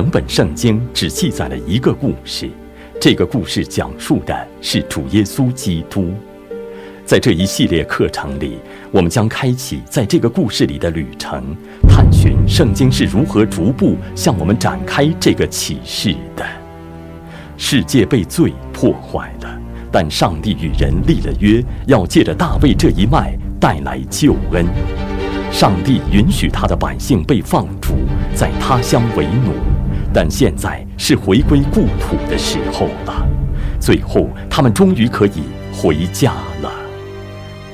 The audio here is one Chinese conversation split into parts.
整本圣经只记载了一个故事，这个故事讲述的是主耶稣基督。在这一系列课程里，我们将开启在这个故事里的旅程，探寻圣经是如何逐步向我们展开这个启示的。世界被罪破坏了，但上帝与人立了约，要借着大卫这一脉带来救恩。上帝允许他的百姓被放逐，在他乡为奴，但现在是回归故土的时候了。最后，他们终于可以回家了。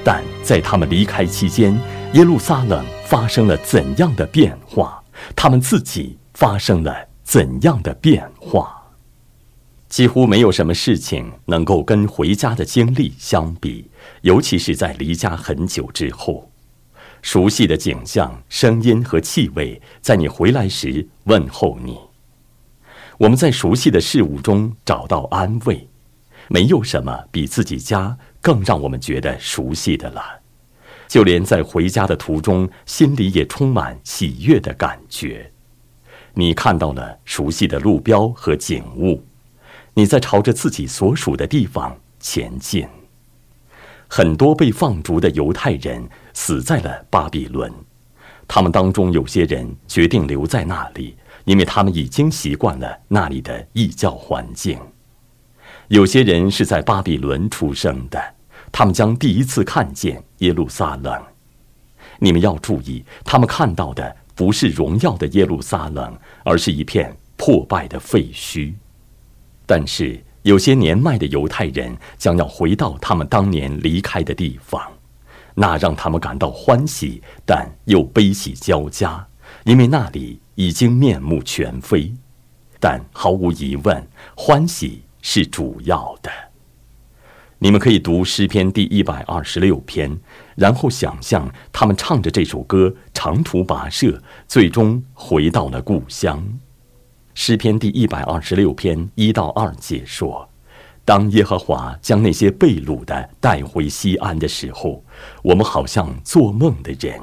但在他们离开期间，耶路撒冷发生了怎样的变化？他们自己发生了怎样的变化？几乎没有什么事情能够跟回家的经历相比，尤其是在离家很久之后。熟悉的景象、声音和气味，在你回来时问候你。我们在熟悉的事物中找到安慰，没有什么比自己家更让我们觉得熟悉的了。就连在回家的途中，心里也充满喜悦的感觉。你看到了熟悉的路标和景物，你在朝着自己所属的地方前进。很多被放逐的犹太人死在了巴比伦，他们当中有些人决定留在那里，因为他们已经习惯了那里的异教环境；有些人是在巴比伦出生的，他们将第一次看见耶路撒冷。你们要注意，他们看到的不是荣耀的耶路撒冷，而是一片破败的废墟。但是。有些年迈的犹太人将要回到他们当年离开的地方，那让他们感到欢喜，但又悲喜交加，因为那里已经面目全非。但毫无疑问，欢喜是主要的。你们可以读诗篇第一百二十六篇，然后想象他们唱着这首歌，长途跋涉，最终回到了故乡。诗篇第一百二十六篇一到二节说：“当耶和华将那些被掳的带回西安的时候，我们好像做梦的人；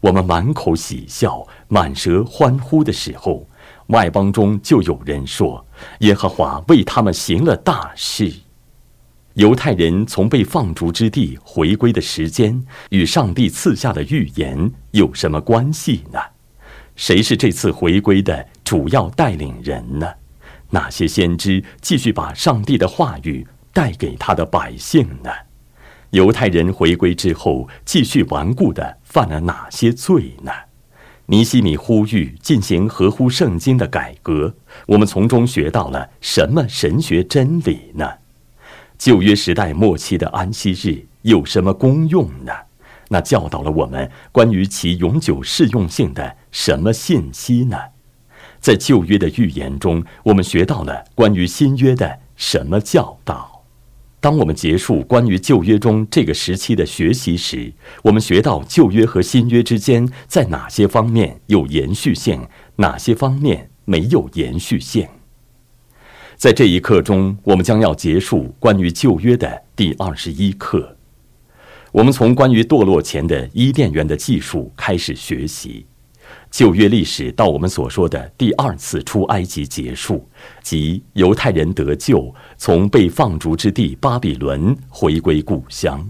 我们满口喜笑、满舌欢呼的时候，外邦中就有人说：耶和华为他们行了大事。犹太人从被放逐之地回归的时间，与上帝赐下的预言有什么关系呢？谁是这次回归的？”主要带领人呢？哪些先知继续把上帝的话语带给他的百姓呢？犹太人回归之后，继续顽固的犯了哪些罪呢？尼西米呼吁进行合乎圣经的改革，我们从中学到了什么神学真理呢？旧约时代末期的安息日有什么功用呢？那教导了我们关于其永久适用性的什么信息呢？在旧约的预言中，我们学到了关于新约的什么教导？当我们结束关于旧约中这个时期的学习时，我们学到旧约和新约之间在哪些方面有延续性，哪些方面没有延续性？在这一课中，我们将要结束关于旧约的第二十一课。我们从关于堕落前的伊甸园的技术开始学习。旧约历史到我们所说的第二次出埃及结束，即犹太人得救，从被放逐之地巴比伦回归故乡。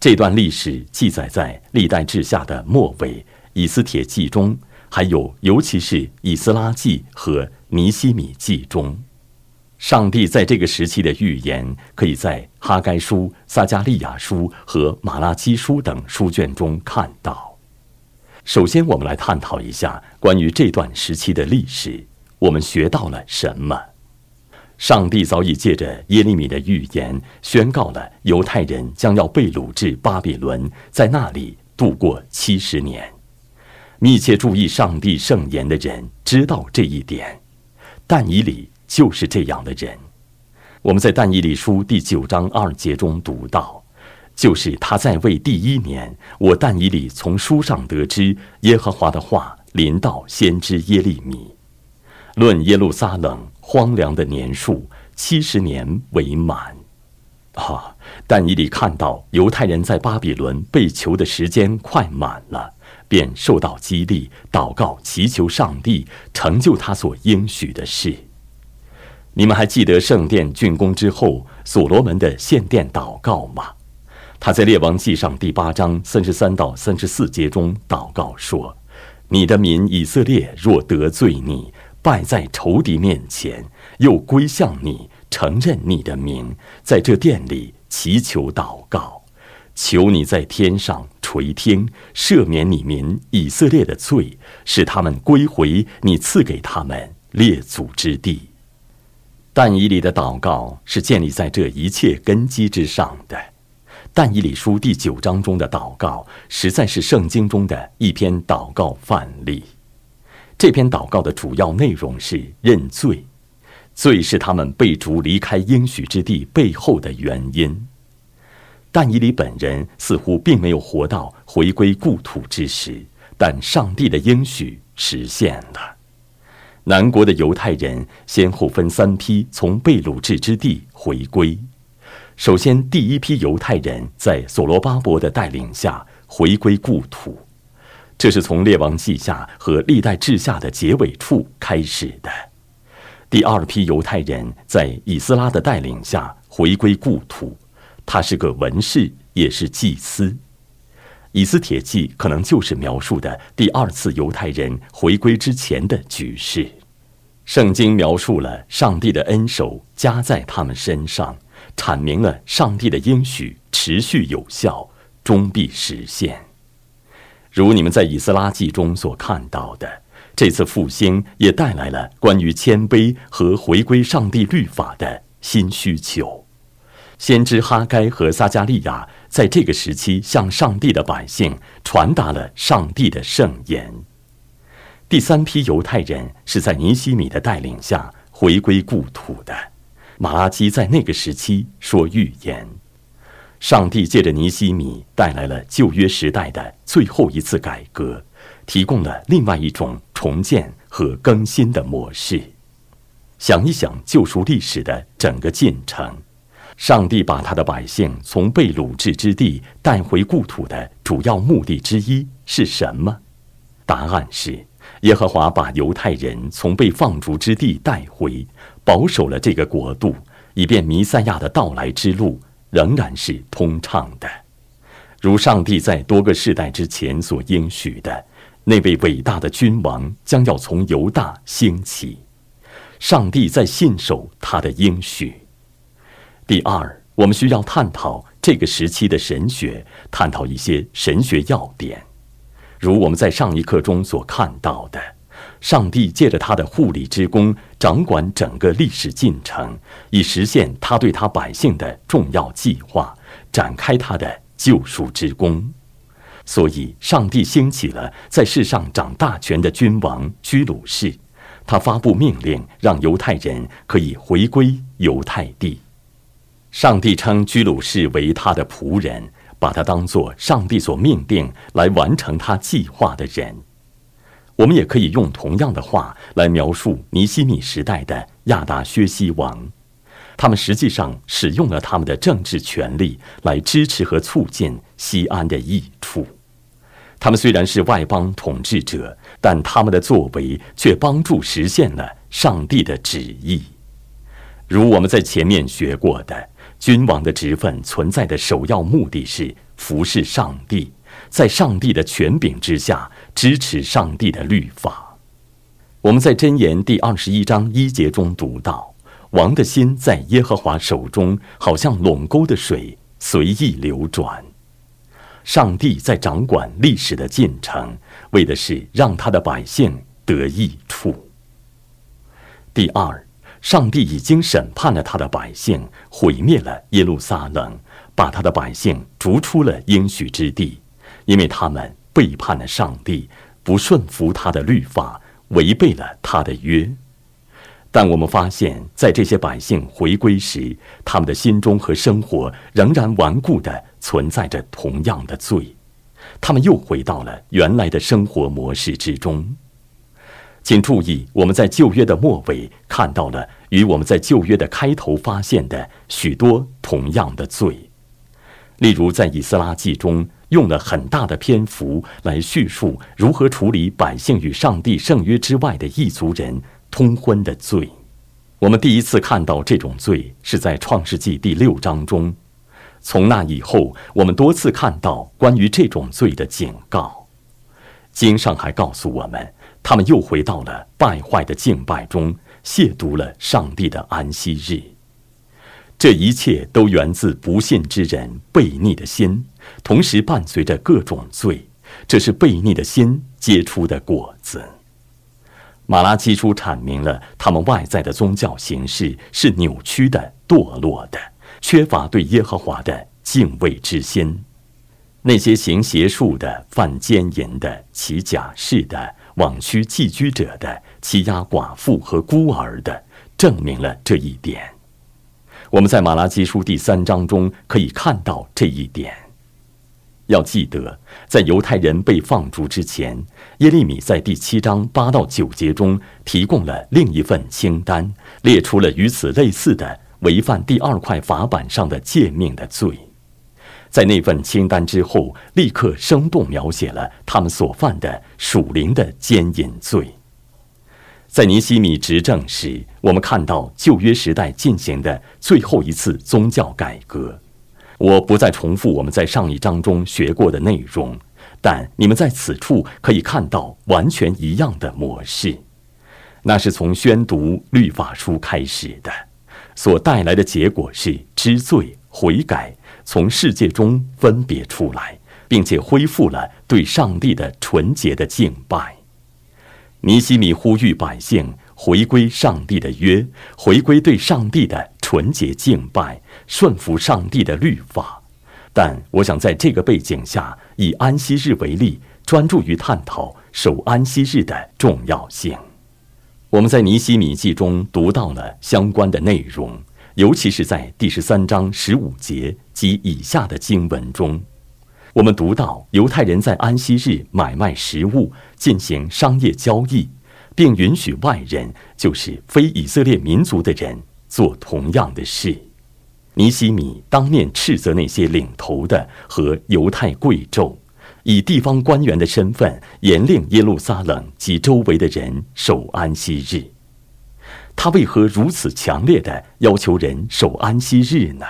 这段历史记载在历代志下的末尾、以斯帖记中，还有尤其是以斯拉记和尼希米记中。上帝在这个时期的预言，可以在哈该书、撒加利亚书和马拉基书等书卷中看到。首先，我们来探讨一下关于这段时期的历史。我们学到了什么？上帝早已借着耶利米的预言，宣告了犹太人将要被掳至巴比伦，在那里度过七十年。密切注意上帝圣言的人知道这一点。但以理就是这样的人。我们在但以理书第九章二节中读到。就是他在位第一年，我但以理从书上得知耶和华的话临到先知耶利米，论耶路撒冷荒凉的年数七十年为满。啊！但以理看到犹太人在巴比伦被囚的时间快满了，便受到激励，祷告祈求上帝成就他所应许的事。你们还记得圣殿竣工之后所罗门的献殿祷告吗？他在列王记上第八章三十三到三十四节中祷告说：“你的民以色列若得罪你，败在仇敌面前，又归向你，承认你的名，在这殿里祈求祷告，求你在天上垂听，赦免你民以色列的罪，使他们归回你赐给他们列祖之地。”但以理的祷告是建立在这一切根基之上的。但以理书第九章中的祷告，实在是圣经中的一篇祷告范例。这篇祷告的主要内容是认罪，罪是他们被逐离开应许之地背后的原因。但以理本人似乎并没有活到回归故土之时，但上帝的应许实现了。南国的犹太人先后分三批从被掳至之地回归。首先，第一批犹太人在所罗巴伯的带领下回归故土，这是从列王记下和历代志下的结尾处开始的。第二批犹太人在以斯拉的带领下回归故土，他是个文士，也是祭司。以斯帖记可能就是描述的第二次犹太人回归之前的局势。圣经描述了上帝的恩手加在他们身上。阐明了上帝的应许持续有效，终必实现。如你们在以斯拉记中所看到的，这次复兴也带来了关于谦卑和回归上帝律法的新需求。先知哈该和撒加利亚在这个时期向上帝的百姓传达了上帝的圣言。第三批犹太人是在尼西米的带领下回归故土的。马拉基在那个时期说预言，上帝借着尼西米带来了旧约时代的最后一次改革，提供了另外一种重建和更新的模式。想一想救赎历史的整个进程，上帝把他的百姓从被掳至之地带回故土的主要目的之一是什么？答案是。耶和华把犹太人从被放逐之地带回，保守了这个国度，以便弥赛亚的到来之路仍然是通畅的，如上帝在多个世代之前所应许的，那位伟大的君王将要从犹大兴起。上帝在信守他的应许。第二，我们需要探讨这个时期的神学，探讨一些神学要点。如我们在上一课中所看到的，上帝借着他的护理之功，掌管整个历史进程，以实现他对他百姓的重要计划，展开他的救赎之功。所以，上帝兴起了在世上掌大权的君王居鲁士，他发布命令，让犹太人可以回归犹太地。上帝称居鲁士为他的仆人。把他当作上帝所命定来完成他计划的人，我们也可以用同样的话来描述尼西米时代的亚达薛西王。他们实际上使用了他们的政治权力来支持和促进西安的益处。他们虽然是外邦统治者，但他们的作为却帮助实现了上帝的旨意。如我们在前面学过的。君王的职分存在的首要目的是服侍上帝，在上帝的权柄之下支持上帝的律法。我们在箴言第二十一章一节中读到：“王的心在耶和华手中，好像垄沟的水随意流转。”上帝在掌管历史的进程，为的是让他的百姓得益处。第二。上帝已经审判了他的百姓，毁灭了耶路撒冷，把他的百姓逐出了应许之地，因为他们背叛了上帝，不顺服他的律法，违背了他的约。但我们发现，在这些百姓回归时，他们的心中和生活仍然顽固地存在着同样的罪，他们又回到了原来的生活模式之中。请注意，我们在旧约的末尾看到了与我们在旧约的开头发现的许多同样的罪。例如，在以斯拉记中，用了很大的篇幅来叙述如何处理百姓与上帝圣约之外的异族人通婚的罪。我们第一次看到这种罪是在创世纪第六章中。从那以后，我们多次看到关于这种罪的警告。经上还告诉我们，他们又回到了败坏的敬拜中，亵渎了上帝的安息日。这一切都源自不信之人悖逆的心，同时伴随着各种罪。这是悖逆的心结出的果子。马拉基书阐明了他们外在的宗教形式是扭曲的、堕落的。缺乏对耶和华的敬畏之心，那些行邪术的、犯奸淫的、起假誓的、枉屈寄居者的、欺压寡妇和孤儿的，证明了这一点。我们在马拉基书第三章中可以看到这一点。要记得，在犹太人被放逐之前，耶利米在第七章八到九节中提供了另一份清单，列出了与此类似的。违反第二块法板上的诫命的罪，在那份清单之后，立刻生动描写了他们所犯的属灵的奸淫罪。在尼西米执政时，我们看到旧约时代进行的最后一次宗教改革。我不再重复我们在上一章中学过的内容，但你们在此处可以看到完全一样的模式。那是从宣读律法书开始的。所带来的结果是知罪悔改，从世界中分别出来，并且恢复了对上帝的纯洁的敬拜。尼西米呼吁百姓回归上帝的约，回归对上帝的纯洁敬拜，顺服上帝的律法。但我想在这个背景下，以安息日为例，专注于探讨守安息日的重要性。我们在尼西米记中读到了相关的内容，尤其是在第十三章十五节及以下的经文中，我们读到犹太人在安息日买卖食物，进行商业交易，并允许外人，就是非以色列民族的人做同样的事。尼西米当面斥责那些领头的和犹太贵胄。以地方官员的身份，严令耶路撒冷及周围的人守安息日。他为何如此强烈的要求人守安息日呢？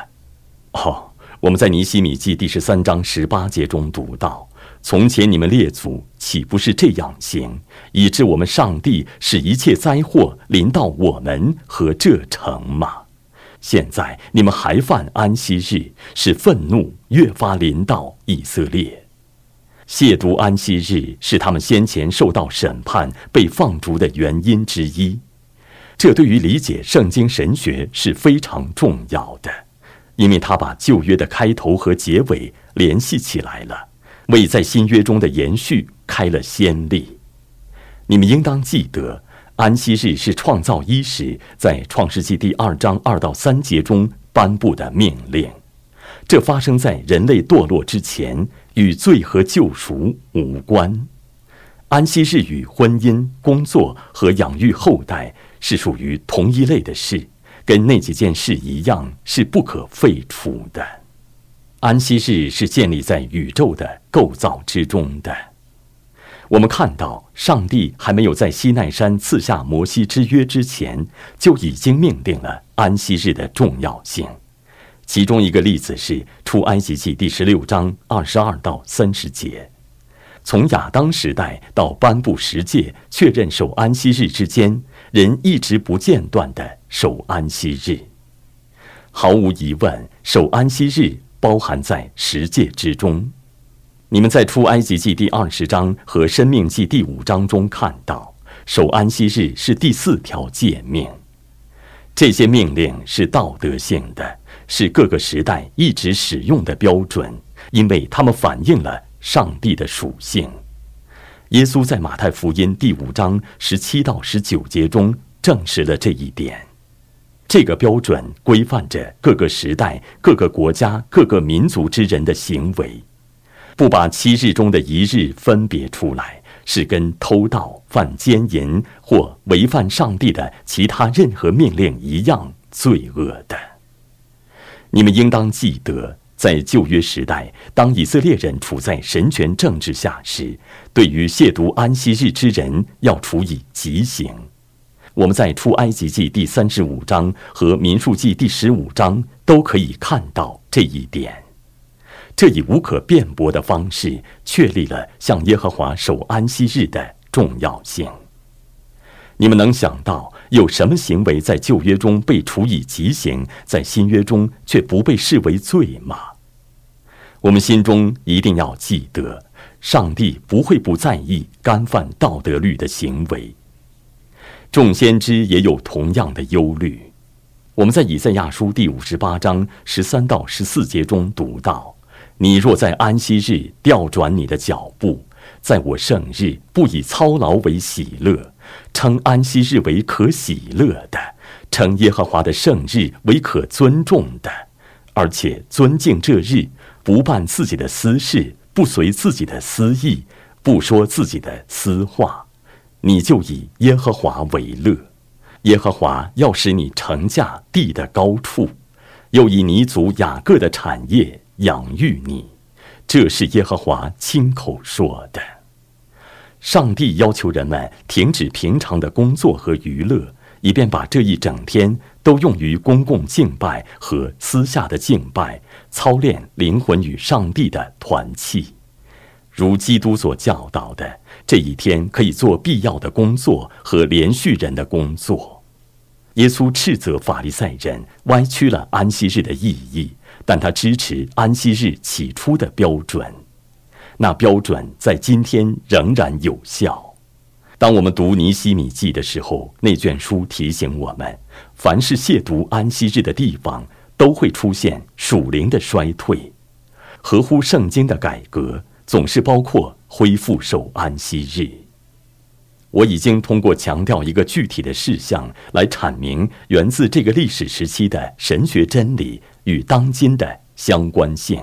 哦，我们在尼西米记第十三章十八节中读到：“从前你们列祖岂不是这样行，以致我们上帝使一切灾祸临到我们和这城吗？现在你们还犯安息日，使愤怒越发临到以色列。”亵渎安息日是他们先前受到审判、被放逐的原因之一。这对于理解圣经神学是非常重要的，因为他把旧约的开头和结尾联系起来了，为在新约中的延续开了先例。你们应当记得，安息日是创造伊始在创世纪第二章二到三节中颁布的命令。这发生在人类堕落之前。与罪和救赎无关。安息日与婚姻、工作和养育后代是属于同一类的事，跟那几件事一样是不可废除的。安息日是建立在宇宙的构造之中的。我们看到，上帝还没有在西奈山赐下摩西之约之前，就已经命定了安息日的重要性。其中一个例子是《出安息记》第十六章二十二到三十节，从亚当时代到颁布十诫、确认守安息日之间，人一直不间断的守安息日。毫无疑问，守安息日包含在十诫之中。你们在《出埃及记》第二十章和《生命记》第五章中看到，守安息日是第四条诫命。这些命令是道德性的。是各个时代一直使用的标准，因为它们反映了上帝的属性。耶稣在马太福音第五章十七到十九节中证实了这一点。这个标准规范着各个时代、各个国家、各个民族之人的行为，不把七日中的一日分别出来，是跟偷盗、犯奸淫或违反上帝的其他任何命令一样罪恶的。你们应当记得，在旧约时代，当以色列人处在神权政治下时，对于亵渎安息日之人，要处以极刑。我们在出埃及记第三十五章和民数记第十五章都可以看到这一点。这以无可辩驳的方式确立了向耶和华守安息日的重要性。你们能想到有什么行为在旧约中被处以极刑，在新约中却不被视为罪吗？我们心中一定要记得，上帝不会不在意干犯道德律的行为。众先知也有同样的忧虑。我们在以赛亚书第五十八章十三到十四节中读到：“你若在安息日调转你的脚步，在我圣日不以操劳为喜乐，称安息日为可喜乐的，称耶和华的圣日为可尊重的，而且尊敬这日，不办自己的私事，不随自己的私意，不说自己的私话。”你就以耶和华为乐，耶和华要使你乘驾地的高处，又以你祖雅各的产业养育你，这是耶和华亲口说的。上帝要求人们停止平常的工作和娱乐，以便把这一整天都用于公共敬拜和私下的敬拜，操练灵魂与上帝的团契。如基督所教导的，这一天可以做必要的工作和连续人的工作。耶稣斥责法利赛人歪曲了安息日的意义，但他支持安息日起初的标准。那标准在今天仍然有效。当我们读尼西米记的时候，那卷书提醒我们，凡是亵渎安息日的地方，都会出现属灵的衰退。合乎圣经的改革。总是包括恢复守安息日。我已经通过强调一个具体的事项来阐明源自这个历史时期的神学真理与当今的相关性。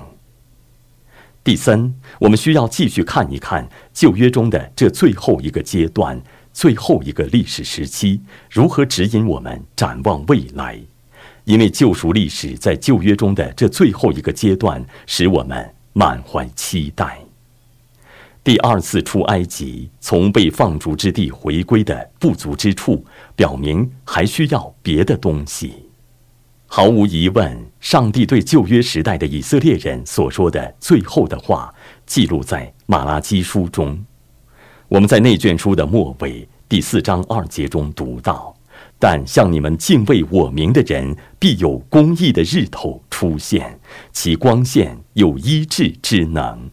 第三，我们需要继续看一看旧约中的这最后一个阶段、最后一个历史时期如何指引我们展望未来，因为救赎历史在旧约中的这最后一个阶段使我们满怀期待。第二次出埃及，从被放逐之地回归的不足之处，表明还需要别的东西。毫无疑问，上帝对旧约时代的以色列人所说的最后的话，记录在马拉基书中。我们在那卷书的末尾第四章二节中读到：“但向你们敬畏我名的人，必有公义的日头出现，其光线有医治之能。”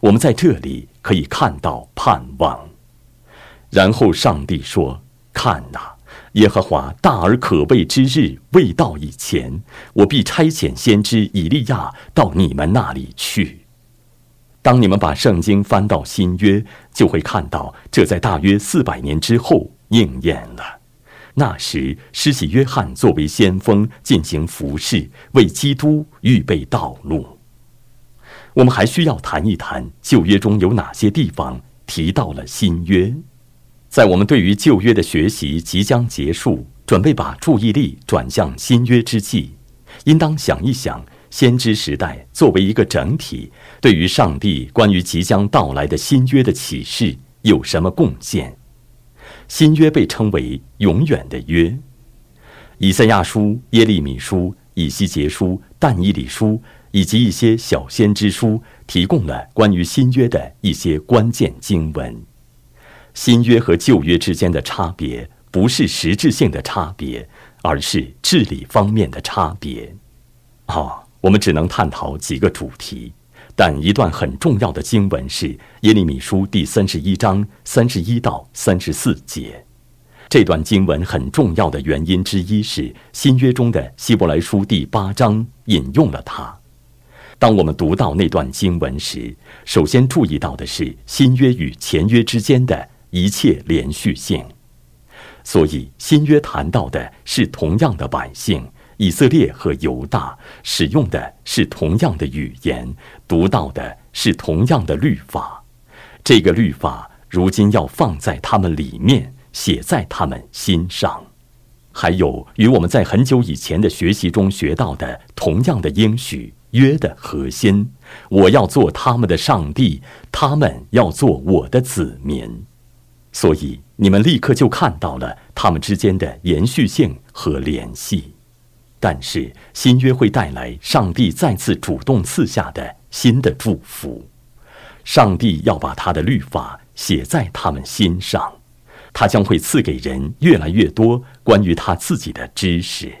我们在这里可以看到盼望。然后上帝说：“看哪，耶和华大而可畏之日未到以前，我必差遣先知以利亚到你们那里去。”当你们把圣经翻到新约，就会看到这在大约四百年之后应验了。那时，施洗约翰作为先锋进行服侍，为基督预备道路。我们还需要谈一谈旧约中有哪些地方提到了新约。在我们对于旧约的学习即将结束，准备把注意力转向新约之际，应当想一想，先知时代作为一个整体，对于上帝关于即将到来的新约的启示有什么贡献？新约被称为永远的约。以赛亚书、耶利米书、以西结书、但以理书。以及一些小先知书提供了关于新约的一些关键经文。新约和旧约之间的差别不是实质性的差别，而是治理方面的差别。好，我们只能探讨几个主题，但一段很重要的经文是耶利米书第三十一章三十一到三十四节。这段经文很重要的原因之一是新约中的希伯来书第八章引用了它。当我们读到那段经文时，首先注意到的是新约与前约之间的一切连续性。所以，新约谈到的是同样的百姓以色列和犹大，使用的是同样的语言，读到的是同样的律法。这个律法如今要放在他们里面，写在他们心上。还有与我们在很久以前的学习中学到的同样的应许。约的核心。我要做他们的上帝，他们要做我的子民。所以你们立刻就看到了他们之间的延续性和联系。但是新约会带来上帝再次主动赐下的新的祝福。上帝要把他的律法写在他们心上，他将会赐给人越来越多关于他自己的知识，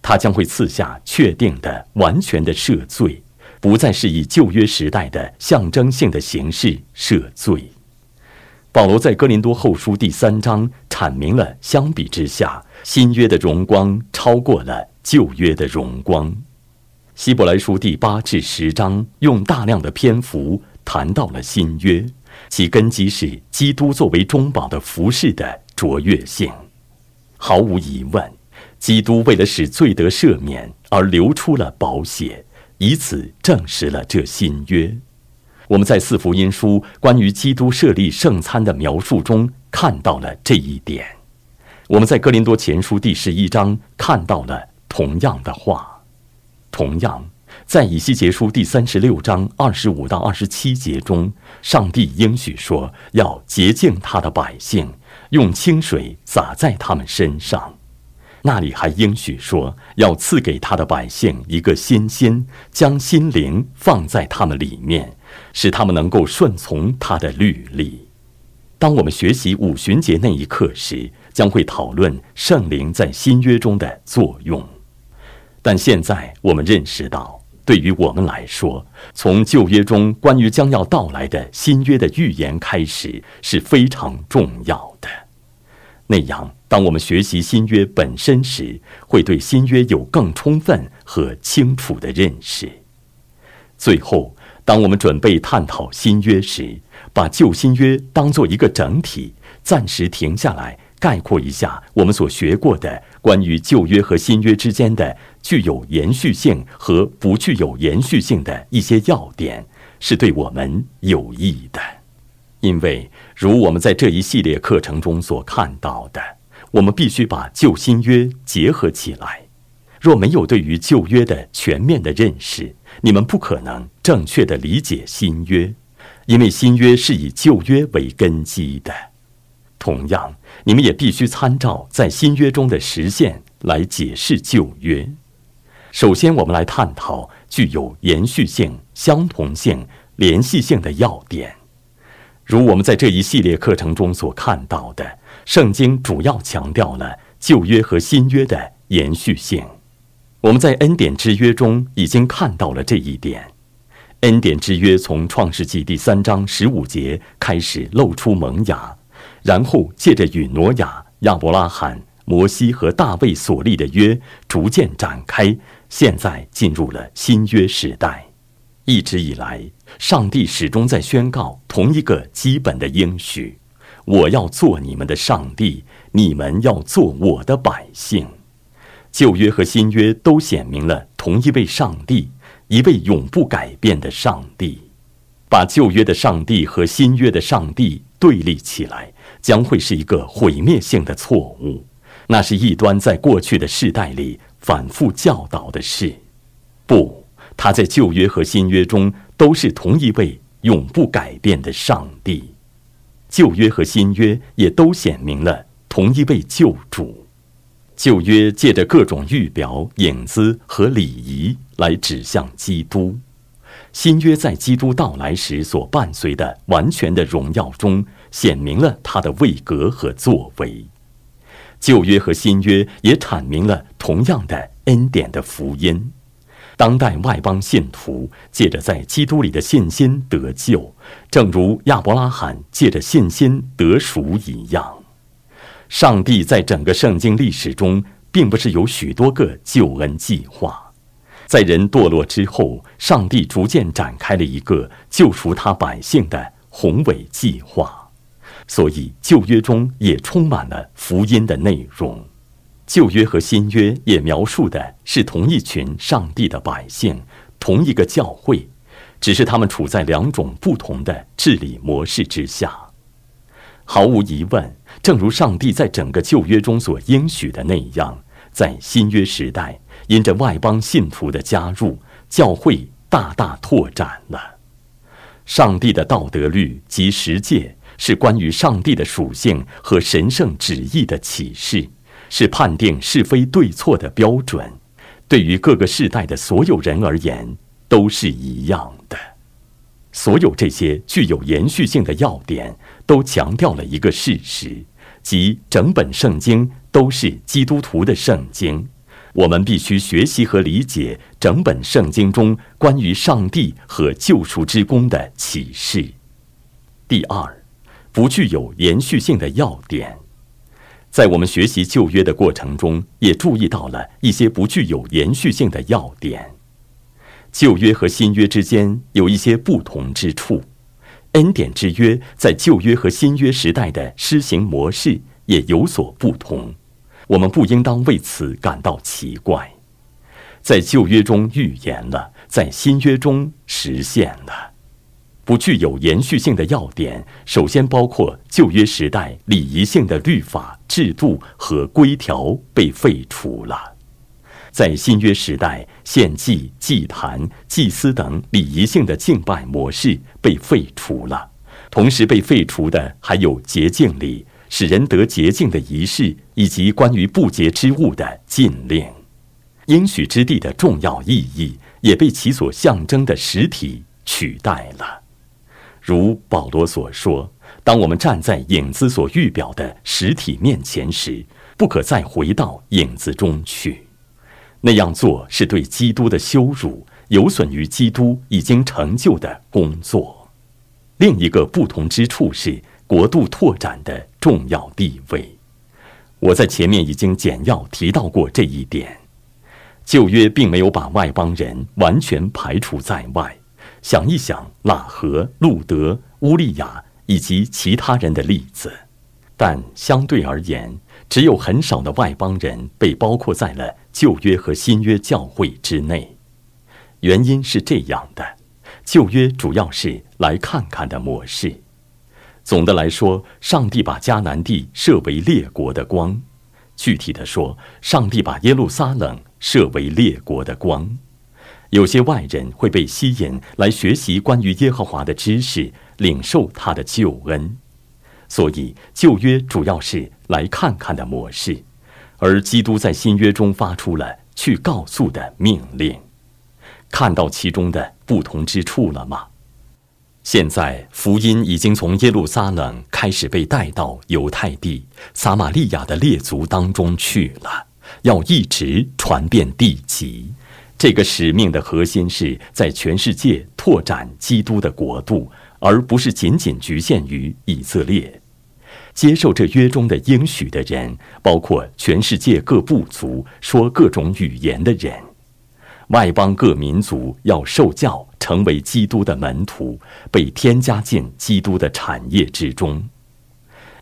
他将会赐下确定的、完全的赦罪，不再是以旧约时代的象征性的形式赦罪。保罗在哥林多后书第三章阐明了，相比之下，新约的荣光超过了旧约的荣光。希伯来书第八至十章用大量的篇幅。谈到了新约，其根基是基督作为中保的服饰的卓越性。毫无疑问，基督为了使罪得赦免而流出了宝血，以此证实了这新约。我们在四福音书关于基督设立圣餐的描述中看到了这一点。我们在哥林多前书第十一章看到了同样的话，同样。在以西结书第三十六章二十五到二十七节中，上帝应许说要洁净他的百姓，用清水洒在他们身上。那里还应许说要赐给他的百姓一个新心，将心灵放在他们里面，使他们能够顺从他的律例。当我们学习五旬节那一刻时，将会讨论圣灵在新约中的作用。但现在我们认识到。对于我们来说，从旧约中关于将要到来的新约的预言开始是非常重要的。那样，当我们学习新约本身时，会对新约有更充分和清楚的认识。最后，当我们准备探讨新约时，把旧新约当做一个整体，暂时停下来。概括一下我们所学过的关于旧约和新约之间的具有延续性和不具有延续性的一些要点，是对我们有益的。因为如我们在这一系列课程中所看到的，我们必须把旧新约结合起来。若没有对于旧约的全面的认识，你们不可能正确的理解新约，因为新约是以旧约为根基的。同样，你们也必须参照在新约中的实现来解释旧约。首先，我们来探讨具有延续性、相同性、联系性的要点。如我们在这一系列课程中所看到的，圣经主要强调了旧约和新约的延续性。我们在恩典之约中已经看到了这一点。恩典之约从创世纪第三章十五节开始露出萌芽。然后借着与挪亚、亚伯拉罕、摩西和大卫所立的约逐渐展开，现在进入了新约时代。一直以来，上帝始终在宣告同一个基本的应许：我要做你们的上帝，你们要做我的百姓。旧约和新约都显明了同一位上帝，一位永不改变的上帝。把旧约的上帝和新约的上帝对立起来。将会是一个毁灭性的错误，那是异端在过去的世代里反复教导的事。不，他在旧约和新约中都是同一位永不改变的上帝。旧约和新约也都显明了同一位救主。旧约借着各种预表、影子和礼仪来指向基督；新约在基督到来时所伴随的完全的荣耀中。显明了他的位格和作为，旧约和新约也阐明了同样的恩典的福音。当代外邦信徒借着在基督里的信心得救，正如亚伯拉罕借着信心得赎一样。上帝在整个圣经历史中，并不是有许多个救恩计划，在人堕落之后，上帝逐渐展开了一个救赎他百姓的宏伟计划。所以旧约中也充满了福音的内容，旧约和新约也描述的是同一群上帝的百姓，同一个教会，只是他们处在两种不同的治理模式之下。毫无疑问，正如上帝在整个旧约中所应许的那样，在新约时代，因着外邦信徒的加入，教会大大拓展了。上帝的道德律及十诫是关于上帝的属性和神圣旨意的启示，是判定是非对错的标准。对于各个世代的所有人而言，都是一样的。所有这些具有延续性的要点，都强调了一个事实，即整本圣经都是基督徒的圣经。我们必须学习和理解整本圣经中关于上帝和救赎之功的启示。第二，不具有延续性的要点，在我们学习旧约的过程中，也注意到了一些不具有延续性的要点。旧约和新约之间有一些不同之处，恩典之约在旧约和新约时代的施行模式也有所不同。我们不应当为此感到奇怪，在旧约中预言了，在新约中实现了。不具有延续性的要点，首先包括旧约时代礼仪性的律法制度和规条被废除了；在新约时代，献祭、祭坛、祭司等礼仪性的敬拜模式被废除了，同时被废除的还有洁净礼。使人得洁净的仪式，以及关于不洁之物的禁令，应许之地的重要意义也被其所象征的实体取代了。如保罗所说：“当我们站在影子所预表的实体面前时，不可再回到影子中去。那样做是对基督的羞辱，有损于基督已经成就的工作。”另一个不同之处是。国度拓展的重要地位，我在前面已经简要提到过这一点。旧约并没有把外邦人完全排除在外。想一想，拉合、路德、乌利亚以及其他人的例子，但相对而言，只有很少的外邦人被包括在了旧约和新约教会之内。原因是这样的：旧约主要是来看看的模式。总的来说，上帝把迦南地设为列国的光。具体的说，上帝把耶路撒冷设为列国的光。有些外人会被吸引来学习关于耶和华的知识，领受他的救恩。所以旧约主要是来看看的模式，而基督在新约中发出了去告诉的命令。看到其中的不同之处了吗？现在福音已经从耶路撒冷开始被带到犹太地、撒玛利亚的列族当中去了，要一直传遍地极。这个使命的核心是在全世界拓展基督的国度，而不是仅仅局限于以色列。接受这约中的应许的人，包括全世界各部族、说各种语言的人。外邦各民族要受教，成为基督的门徒，被添加进基督的产业之中。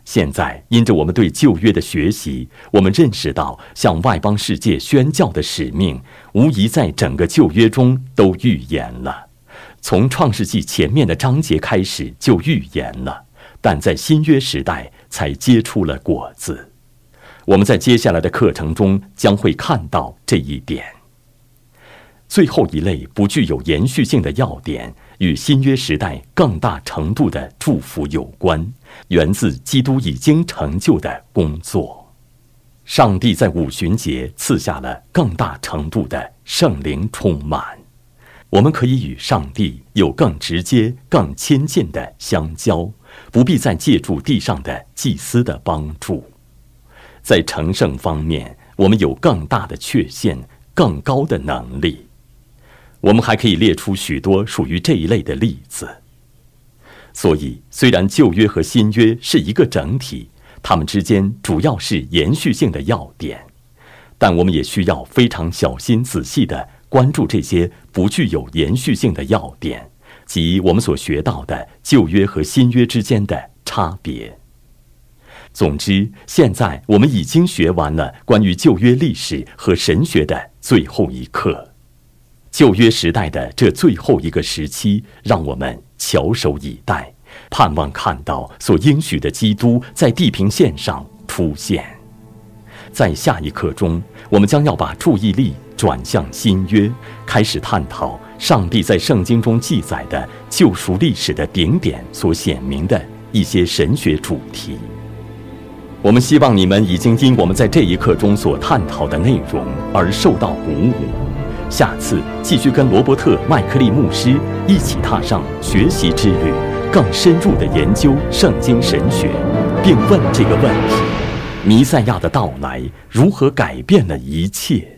现在，因着我们对旧约的学习，我们认识到向外邦世界宣教的使命，无疑在整个旧约中都预言了。从创世纪前面的章节开始就预言了，但在新约时代才结出了果子。我们在接下来的课程中将会看到这一点。最后一类不具有延续性的要点，与新约时代更大程度的祝福有关，源自基督已经成就的工作。上帝在五旬节赐下了更大程度的圣灵充满，我们可以与上帝有更直接、更亲近的相交，不必再借助地上的祭司的帮助。在成圣方面，我们有更大的确现、更高的能力。我们还可以列出许多属于这一类的例子。所以，虽然旧约和新约是一个整体，它们之间主要是延续性的要点，但我们也需要非常小心仔细地关注这些不具有延续性的要点，及我们所学到的旧约和新约之间的差别。总之，现在我们已经学完了关于旧约历史和神学的最后一课。旧约时代的这最后一个时期，让我们翘首以待，盼望看到所应许的基督在地平线上出现。在下一课中，我们将要把注意力转向新约，开始探讨上帝在圣经中记载的救赎历史的顶点所显明的一些神学主题。我们希望你们已经因我们在这一课中所探讨的内容而受到鼓舞。下次继续跟罗伯特·麦克利牧师一起踏上学习之旅，更深入的研究圣经神学，并问这个问题：弥赛亚的到来如何改变了一切？